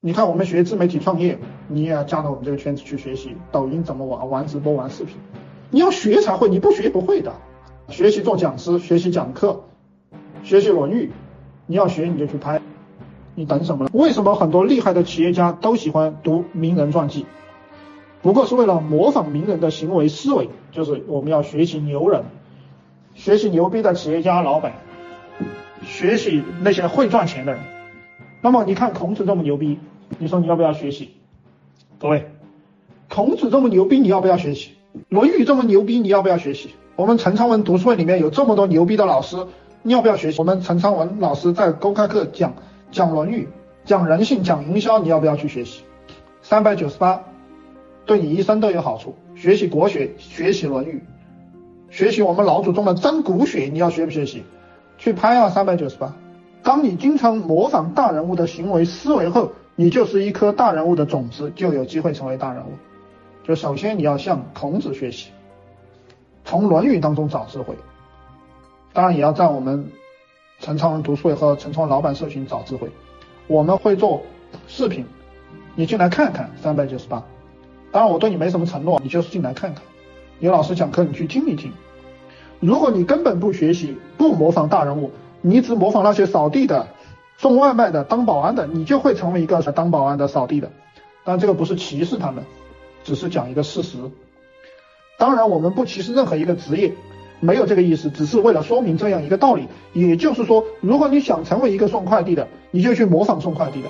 你看我们学自媒体创业，你也要加到我们这个圈子去学习抖音怎么玩，玩直播，玩视频。你要学才会，你不学不会的。学习做讲师，学习讲课，学习《论语》，你要学你就去拍，你等什么呢？为什么很多厉害的企业家都喜欢读名人传记？不过是为了模仿名人的行为思维，就是我们要学习牛人，学习牛逼的企业家老板，学习那些会赚钱的人。那么你看孔子这么牛逼，你说你要不要学习？各位，孔子这么牛逼，你要不要学习？《论语》这么牛逼，你要不要学习？我们陈昌文读书会里面有这么多牛逼的老师，你要不要学习？我们陈昌文老师在公开课讲讲《论语》，讲人性，讲营销，你要不要去学习？三百九十八。对你一生都有好处。学习国学，学习《论语》，学习我们老祖宗的真骨血，你要学不学习？去拍啊，三百九十八。当你经常模仿大人物的行为思维后，你就是一颗大人物的种子，就有机会成为大人物。就首先你要向孔子学习，从《论语》当中找智慧。当然也要在我们陈昌文读书会和陈昌文老板社群找智慧。我们会做视频，你进来看看，三百九十八。当然我对你没什么承诺，你就是进来看看，有老师讲课你去听一听。如果你根本不学习，不模仿大人物，你只模仿那些扫地的、送外卖的、当保安的，你就会成为一个当保安的、扫地的。但这个不是歧视他们，只是讲一个事实。当然我们不歧视任何一个职业，没有这个意思，只是为了说明这样一个道理。也就是说，如果你想成为一个送快递的，你就去模仿送快递的。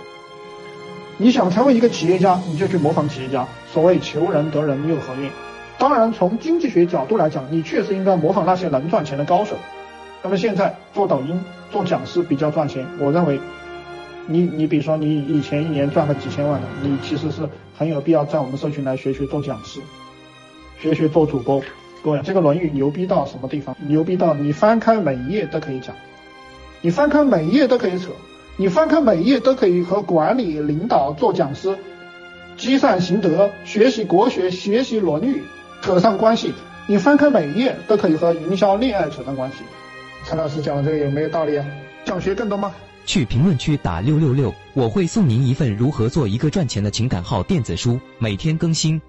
你想成为一个企业家，你就去模仿企业家。所谓求人得人又何怨？当然，从经济学角度来讲，你确实应该模仿那些能赚钱的高手。那么现在做抖音、做讲师比较赚钱，我认为，你你比如说你以前一年赚个几千万的，你其实是很有必要在我们社群来学学做讲师，学学做主播。各位，这个《论语》牛逼到什么地方？牛逼到你翻开每一页都可以讲，你翻开每一页都可以扯。你翻开每一页都可以和管理、领导、做讲师、积善行德、学习国学、学习《论语》扯上关系。你翻开每一页都可以和营销、恋爱扯上关系。陈老师讲的这个有没有道理啊？想学更多吗？去评论区打六六六，我会送您一份如何做一个赚钱的情感号电子书，每天更新。